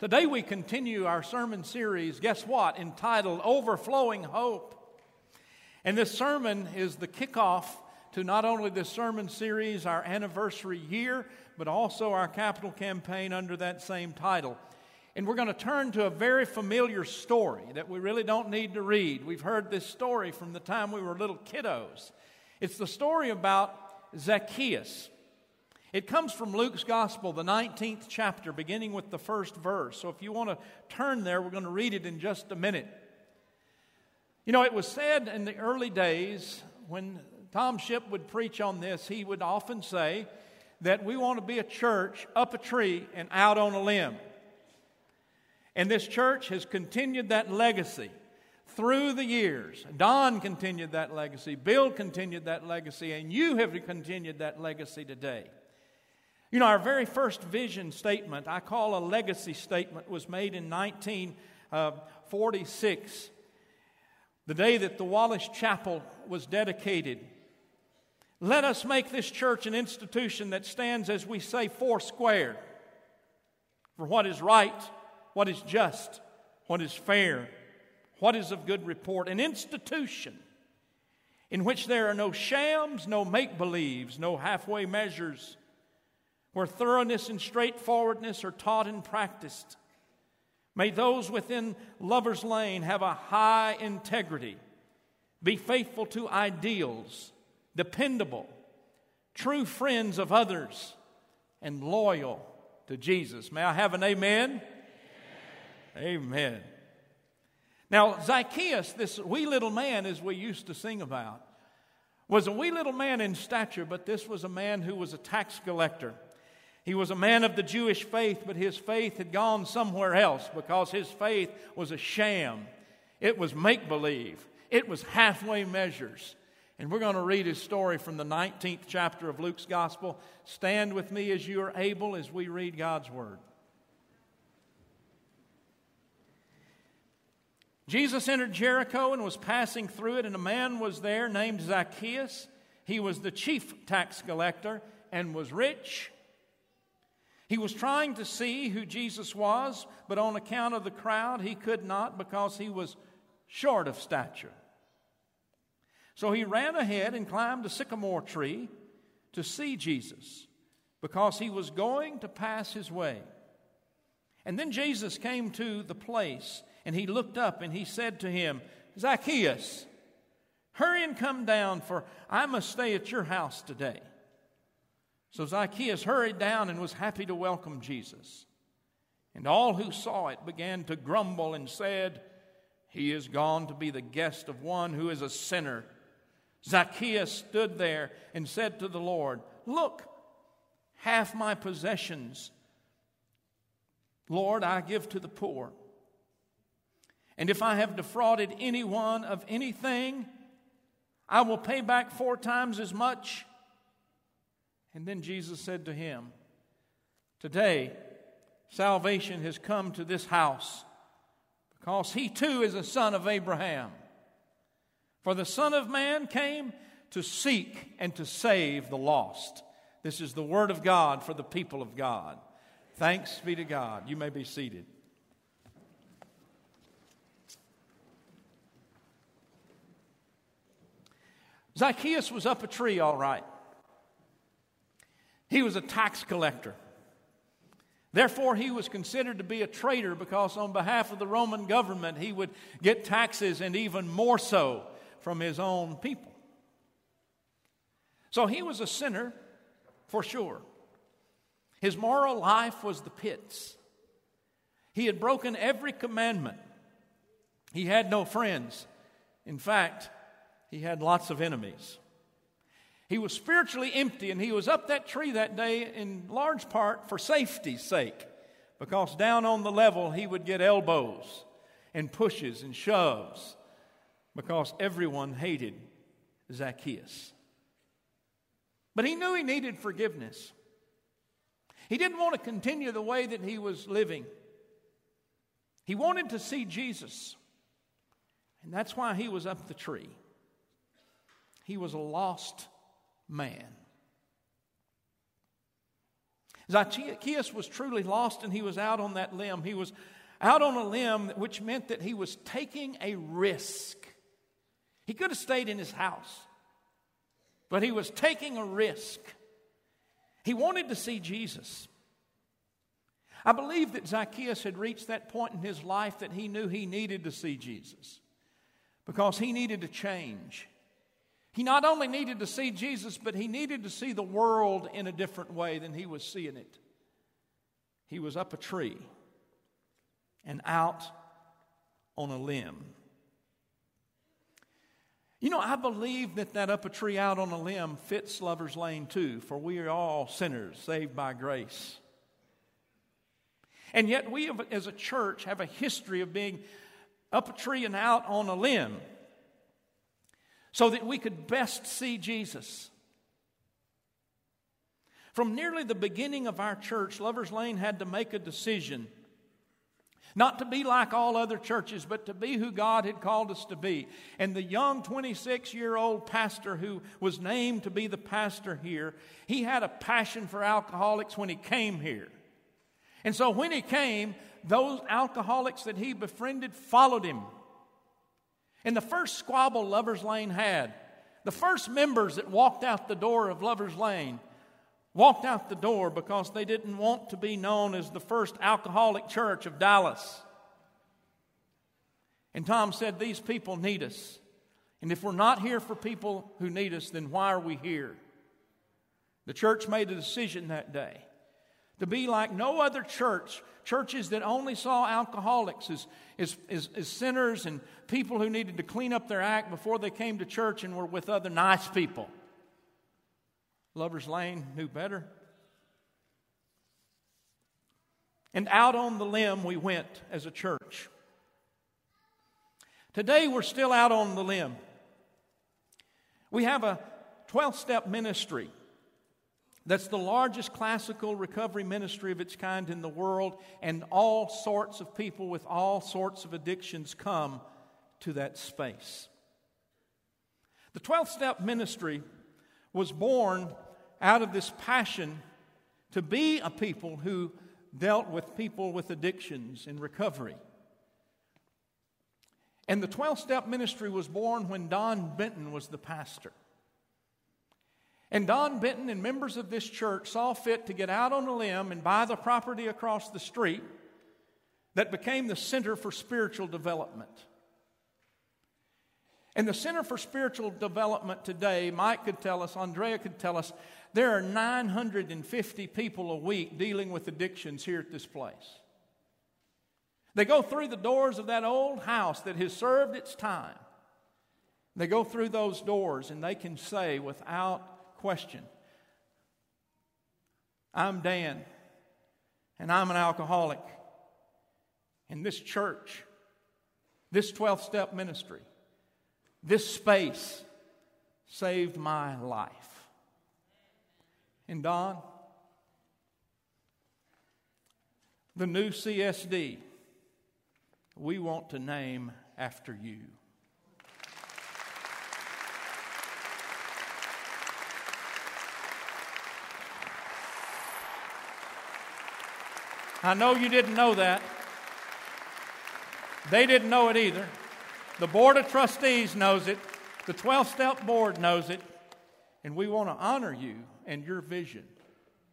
Today we continue our sermon series, guess what? Entitled Overflowing Hope. And this sermon is the kickoff to not only this sermon series, our anniversary year, but also our capital campaign under that same title. And we're going to turn to a very familiar story that we really don't need to read. We've heard this story from the time we were little kiddos. It's the story about Zacchaeus. It comes from Luke's Gospel, the 19th chapter, beginning with the first verse. So if you want to turn there, we're going to read it in just a minute. You know, it was said in the early days when Tom Shipp would preach on this, he would often say that we want to be a church up a tree and out on a limb. And this church has continued that legacy through the years. Don continued that legacy, Bill continued that legacy, and you have continued that legacy today. You know, our very first vision statement, I call a legacy statement, was made in 1946, uh, the day that the Wallace Chapel was dedicated. Let us make this church an institution that stands, as we say, four square for what is right, what is just, what is fair, what is of good report. An institution in which there are no shams, no make believes, no halfway measures where thoroughness and straightforwardness are taught and practiced. May those within Lover's Lane have a high integrity, be faithful to ideals, dependable, true friends of others, and loyal to Jesus. May I have an amen? Amen. amen. Now, Zacchaeus, this wee little man, as we used to sing about, was a wee little man in stature, but this was a man who was a tax collector. He was a man of the Jewish faith, but his faith had gone somewhere else because his faith was a sham. It was make believe, it was halfway measures. And we're going to read his story from the 19th chapter of Luke's Gospel. Stand with me as you are able as we read God's Word. Jesus entered Jericho and was passing through it, and a man was there named Zacchaeus. He was the chief tax collector and was rich. He was trying to see who Jesus was, but on account of the crowd, he could not because he was short of stature. So he ran ahead and climbed a sycamore tree to see Jesus because he was going to pass his way. And then Jesus came to the place and he looked up and he said to him, Zacchaeus, hurry and come down, for I must stay at your house today. So Zacchaeus hurried down and was happy to welcome Jesus. And all who saw it began to grumble and said, He is gone to be the guest of one who is a sinner. Zacchaeus stood there and said to the Lord, Look, half my possessions, Lord, I give to the poor. And if I have defrauded anyone of anything, I will pay back four times as much. And then Jesus said to him, Today, salvation has come to this house because he too is a son of Abraham. For the Son of Man came to seek and to save the lost. This is the word of God for the people of God. Thanks be to God. You may be seated. Zacchaeus was up a tree, all right. He was a tax collector. Therefore, he was considered to be a traitor because, on behalf of the Roman government, he would get taxes and even more so from his own people. So he was a sinner for sure. His moral life was the pits. He had broken every commandment. He had no friends. In fact, he had lots of enemies. He was spiritually empty, and he was up that tree that day in large part for safety's sake, because down on the level he would get elbows and pushes and shoves, because everyone hated Zacchaeus. But he knew he needed forgiveness. He didn't want to continue the way that he was living. He wanted to see Jesus. And that's why he was up the tree. He was a lost man. Zacchaeus was truly lost and he was out on that limb. He was out on a limb, which meant that he was taking a risk. He could have stayed in his house, but he was taking a risk. He wanted to see Jesus. I believe that Zacchaeus had reached that point in his life that he knew he needed to see Jesus because he needed to change. He not only needed to see Jesus, but he needed to see the world in a different way than he was seeing it. He was up a tree and out on a limb. You know, I believe that that up a tree out on a limb fits Lover's Lane too, for we are all sinners saved by grace. And yet, we as a church have a history of being up a tree and out on a limb so that we could best see Jesus. From nearly the beginning of our church, Lover's Lane had to make a decision not to be like all other churches, but to be who God had called us to be. And the young 26 year old pastor who was named to be the pastor here, he had a passion for alcoholics when he came here. And so when he came, those alcoholics that he befriended followed him. And the first squabble Lover's Lane had, the first members that walked out the door of Lover's Lane walked out the door because they didn't want to be known as the first alcoholic church of Dallas. And Tom said, These people need us. And if we're not here for people who need us, then why are we here? The church made a decision that day to be like no other church, churches that only saw alcoholics as, as, as, as, sinners and people who needed to clean up their act before they came to church and were with other nice people. Lover's Lane knew better. And out on the limb we went as a church. Today we're still out on the limb. We have a 12 step ministry that's the largest classical recovery ministry of its kind in the world, and all sorts of people with all sorts of addictions come to that space. The 12 step ministry was born out of this passion to be a people who dealt with people with addictions in recovery. And the 12 step ministry was born when Don Benton was the pastor. And Don Benton and members of this church saw fit to get out on a limb and buy the property across the street that became the Center for Spiritual Development. And the Center for Spiritual Development today, Mike could tell us, Andrea could tell us, there are 950 people a week dealing with addictions here at this place. They go through the doors of that old house that has served its time. They go through those doors and they can say without question. I'm Dan, and I'm an alcoholic. And this church, this 12 step ministry, this space saved my life. And Don, the new CSD, we want to name after you. I know you didn't know that. They didn't know it either. The Board of Trustees knows it. The 12 step board knows it. And we want to honor you and your vision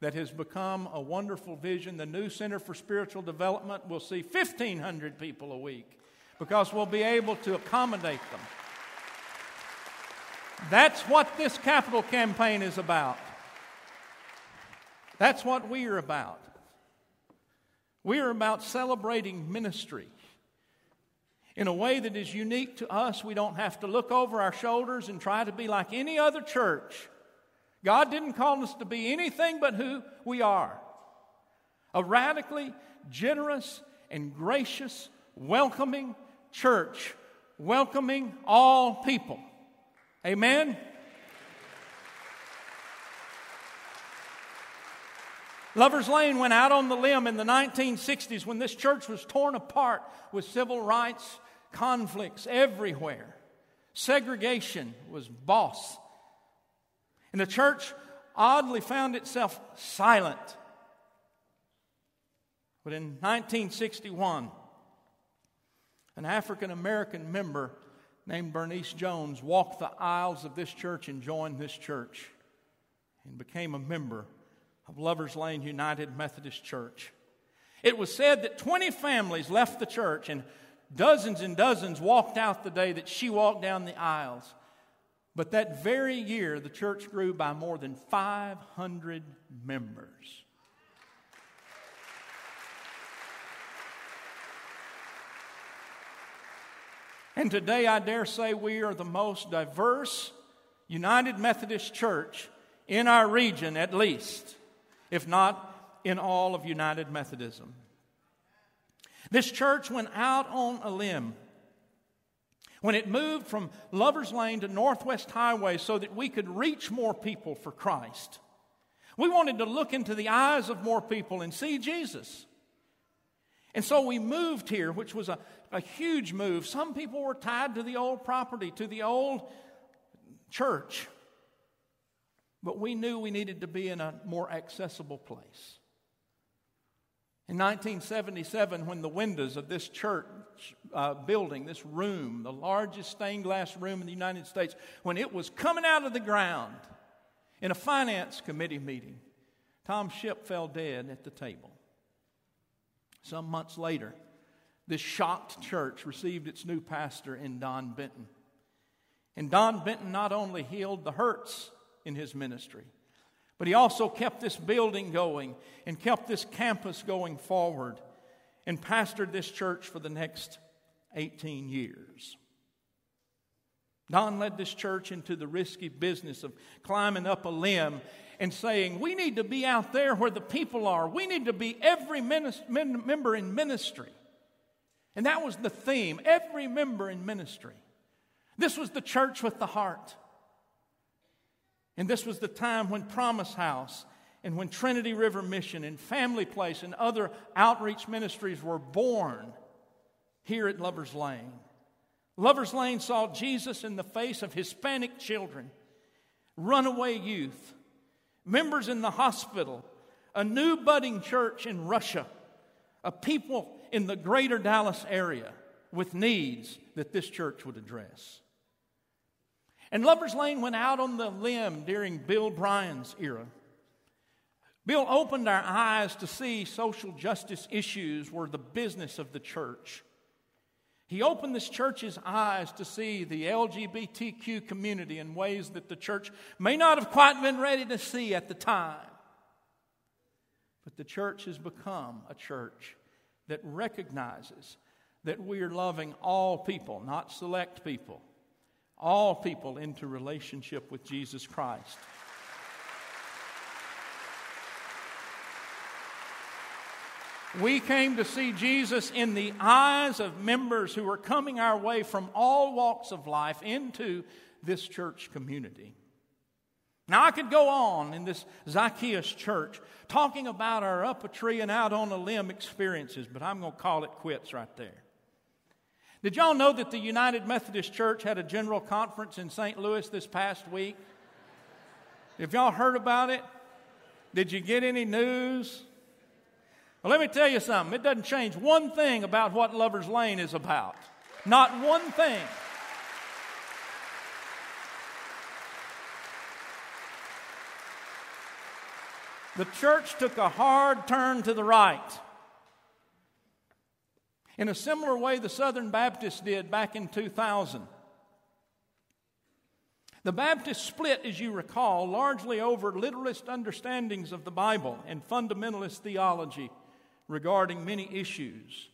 that has become a wonderful vision. The new Center for Spiritual Development will see 1,500 people a week because we'll be able to accommodate them. That's what this capital campaign is about. That's what we are about. We are about celebrating ministry in a way that is unique to us. We don't have to look over our shoulders and try to be like any other church. God didn't call us to be anything but who we are a radically generous and gracious, welcoming church, welcoming all people. Amen. Lover's Lane went out on the limb in the 1960s when this church was torn apart with civil rights conflicts everywhere. Segregation was boss. And the church oddly found itself silent But in 1961, an African American member named Bernice Jones walked the aisles of this church and joined this church and became a member of Lovers Lane United Methodist Church. It was said that 20 families left the church and dozens and dozens walked out the day that she walked down the aisles. But that very year, the church grew by more than 500 members. And today, I dare say, we are the most diverse United Methodist Church in our region, at least, if not in all of United Methodism. This church went out on a limb when it moved from Lover's Lane to Northwest Highway so that we could reach more people for Christ. We wanted to look into the eyes of more people and see Jesus. And so we moved here, which was a, a huge move. Some people were tied to the old property, to the old church. But we knew we needed to be in a more accessible place. In 1977, when the windows of this church uh, building, this room, the largest stained glass room in the United States, when it was coming out of the ground in a finance committee meeting, Tom Shipp fell dead at the table. Some months later, this shocked church received its new pastor in Don Benton. And Don Benton not only healed the hurts in his ministry, but he also kept this building going and kept this campus going forward and pastored this church for the next 18 years. Don led this church into the risky business of climbing up a limb and saying, We need to be out there where the people are. We need to be every member in ministry. And that was the theme every member in ministry. This was the church with the heart. And this was the time when Promise House and when Trinity River Mission and Family Place and other outreach ministries were born here at Lover's Lane. Lover's Lane saw Jesus in the face of Hispanic children, runaway youth, members in the hospital, a new budding church in Russia, a people in the greater Dallas area with needs that this church would address. And Lover's Lane went out on the limb during Bill Bryan's era. Bill opened our eyes to see social justice issues were the business of the church. He opened this church's eyes to see the LGBTQ community in ways that the church may not have quite been ready to see at the time. But the church has become a church that recognizes that we are loving all people, not select people, all people into relationship with Jesus Christ. We came to see Jesus in the eyes of members who were coming our way from all walks of life into this church community. Now, I could go on in this Zacchaeus church talking about our up a tree and out on a limb experiences, but I'm going to call it quits right there. Did y'all know that the United Methodist Church had a general conference in St. Louis this past week? Have y'all heard about it? Did you get any news? Well, let me tell you something. It doesn't change one thing about what Lover's Lane is about. Not one thing. The church took a hard turn to the right. In a similar way, the Southern Baptists did back in 2000. The Baptists split, as you recall, largely over literalist understandings of the Bible and fundamentalist theology regarding many issues.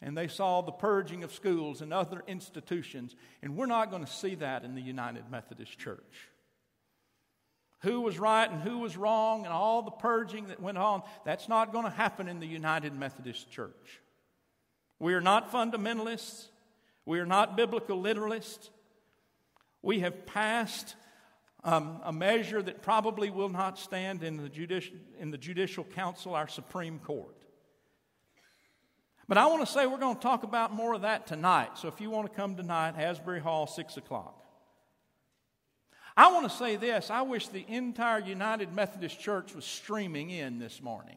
And they saw the purging of schools and other institutions. And we're not going to see that in the United Methodist Church. Who was right and who was wrong and all the purging that went on, that's not going to happen in the United Methodist Church. We are not fundamentalists. We are not biblical literalists. We have passed um, a measure that probably will not stand in the, judici- in the Judicial Council, our Supreme Court. But I want to say we're going to talk about more of that tonight. So if you want to come tonight, Asbury Hall, 6 o'clock. I want to say this I wish the entire United Methodist Church was streaming in this morning.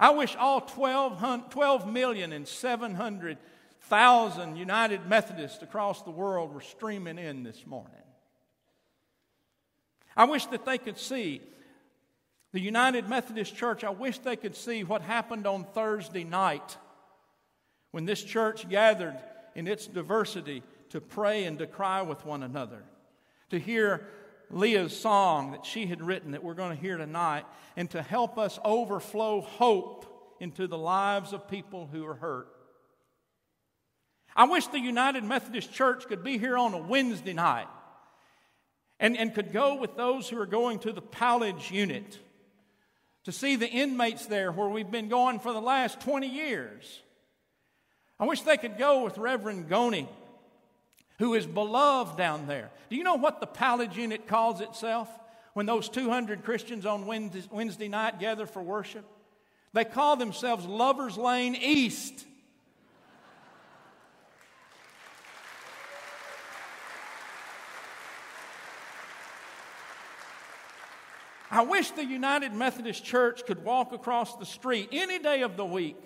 I wish all 12, 12 million and 700,000 United Methodists across the world were streaming in this morning. I wish that they could see the United Methodist Church. I wish they could see what happened on Thursday night when this church gathered in its diversity to pray and to cry with one another, to hear Leah's song that she had written that we're going to hear tonight, and to help us overflow hope into the lives of people who are hurt. I wish the United Methodist Church could be here on a Wednesday night and, and could go with those who are going to the Powledge unit to see the inmates there where we've been going for the last 20 years. I wish they could go with Reverend Goni who is beloved down there. Do you know what the Powledge unit calls itself when those 200 Christians on Wednesday night gather for worship? They call themselves Lovers Lane East. I wish the United Methodist Church could walk across the street any day of the week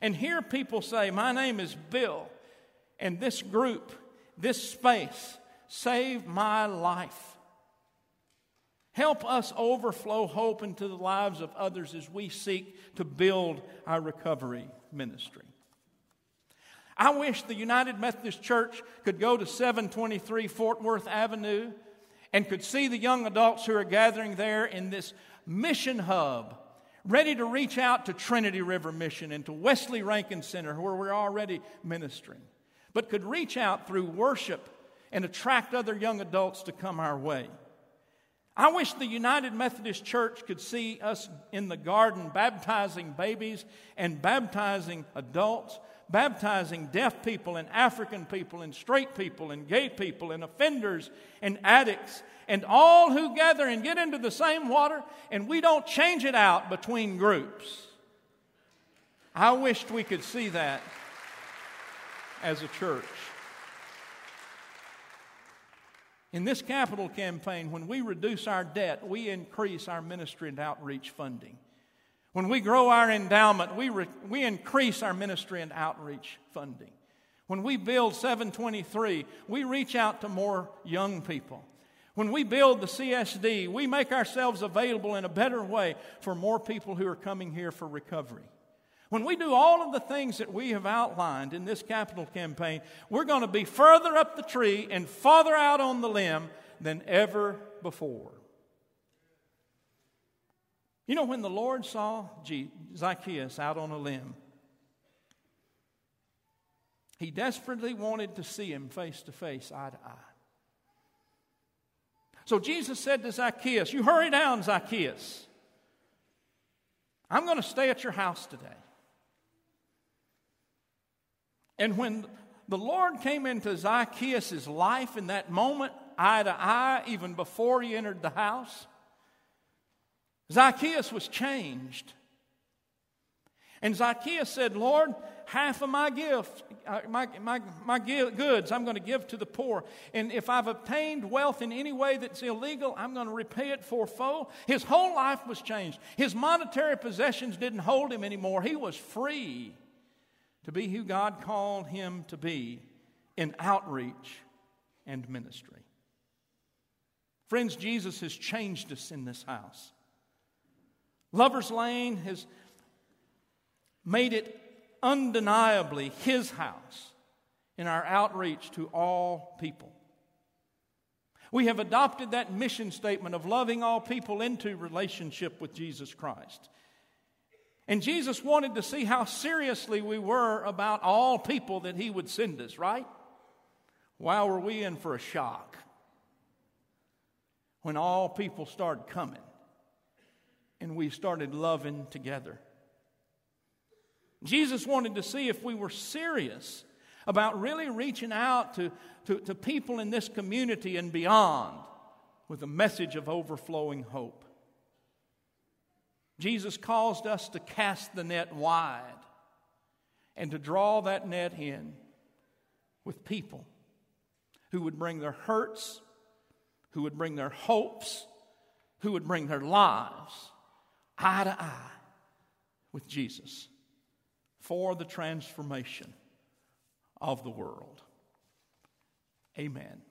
and hear people say, My name is Bill. And this group, this space, saved my life. Help us overflow hope into the lives of others as we seek to build our recovery ministry. I wish the United Methodist Church could go to 723 Fort Worth Avenue and could see the young adults who are gathering there in this mission hub, ready to reach out to Trinity River Mission and to Wesley Rankin Center, where we're already ministering but could reach out through worship and attract other young adults to come our way. I wish the United Methodist Church could see us in the garden baptizing babies and baptizing adults, baptizing deaf people and African people and straight people and gay people and offenders and addicts and all who gather and get into the same water and we don't change it out between groups. I wished we could see that as a church. In this capital campaign, when we reduce our debt, we increase our ministry and outreach funding. When we grow our endowment, we, re- we increase our ministry and outreach funding. When we build 723, we reach out to more young people. When we build the CSD, we make ourselves available in a better way for more people who are coming here for recovery. When we do all of the things that we have outlined in this capital campaign, we're going to be further up the tree and farther out on the limb than ever before. You know, when the Lord saw Zacchaeus out on a limb, he desperately wanted to see him face to face, eye to eye. So Jesus said to Zacchaeus, You hurry down, Zacchaeus. I'm going to stay at your house today. And when the Lord came into Zacchaeus' life in that moment, eye to eye, even before he entered the house, Zacchaeus was changed. And Zacchaeus said, Lord, half of my gift, uh, my, my, my goods, I'm going to give to the poor. And if I've obtained wealth in any way that's illegal, I'm going to repay it fourfold. His whole life was changed. His monetary possessions didn't hold him anymore. He was free to be who God called him to be in outreach and ministry. Friends, Jesus has changed us in this house. Lover's Lane has made it undeniably his house in our outreach to all people. We have adopted that mission statement of loving all people into relationship with Jesus Christ. And Jesus wanted to see how seriously we were about all people that He would send us, right? Why were we in for a shock when all people started coming and we started loving together? Jesus wanted to see if we were serious about really reaching out to, to, to people in this community and beyond with a message of overflowing hope. Jesus caused us to cast the net wide and to draw that net in with people who would bring their hurts, who would bring their hopes, who would bring their lives eye to eye with Jesus for the transformation of the world. Amen.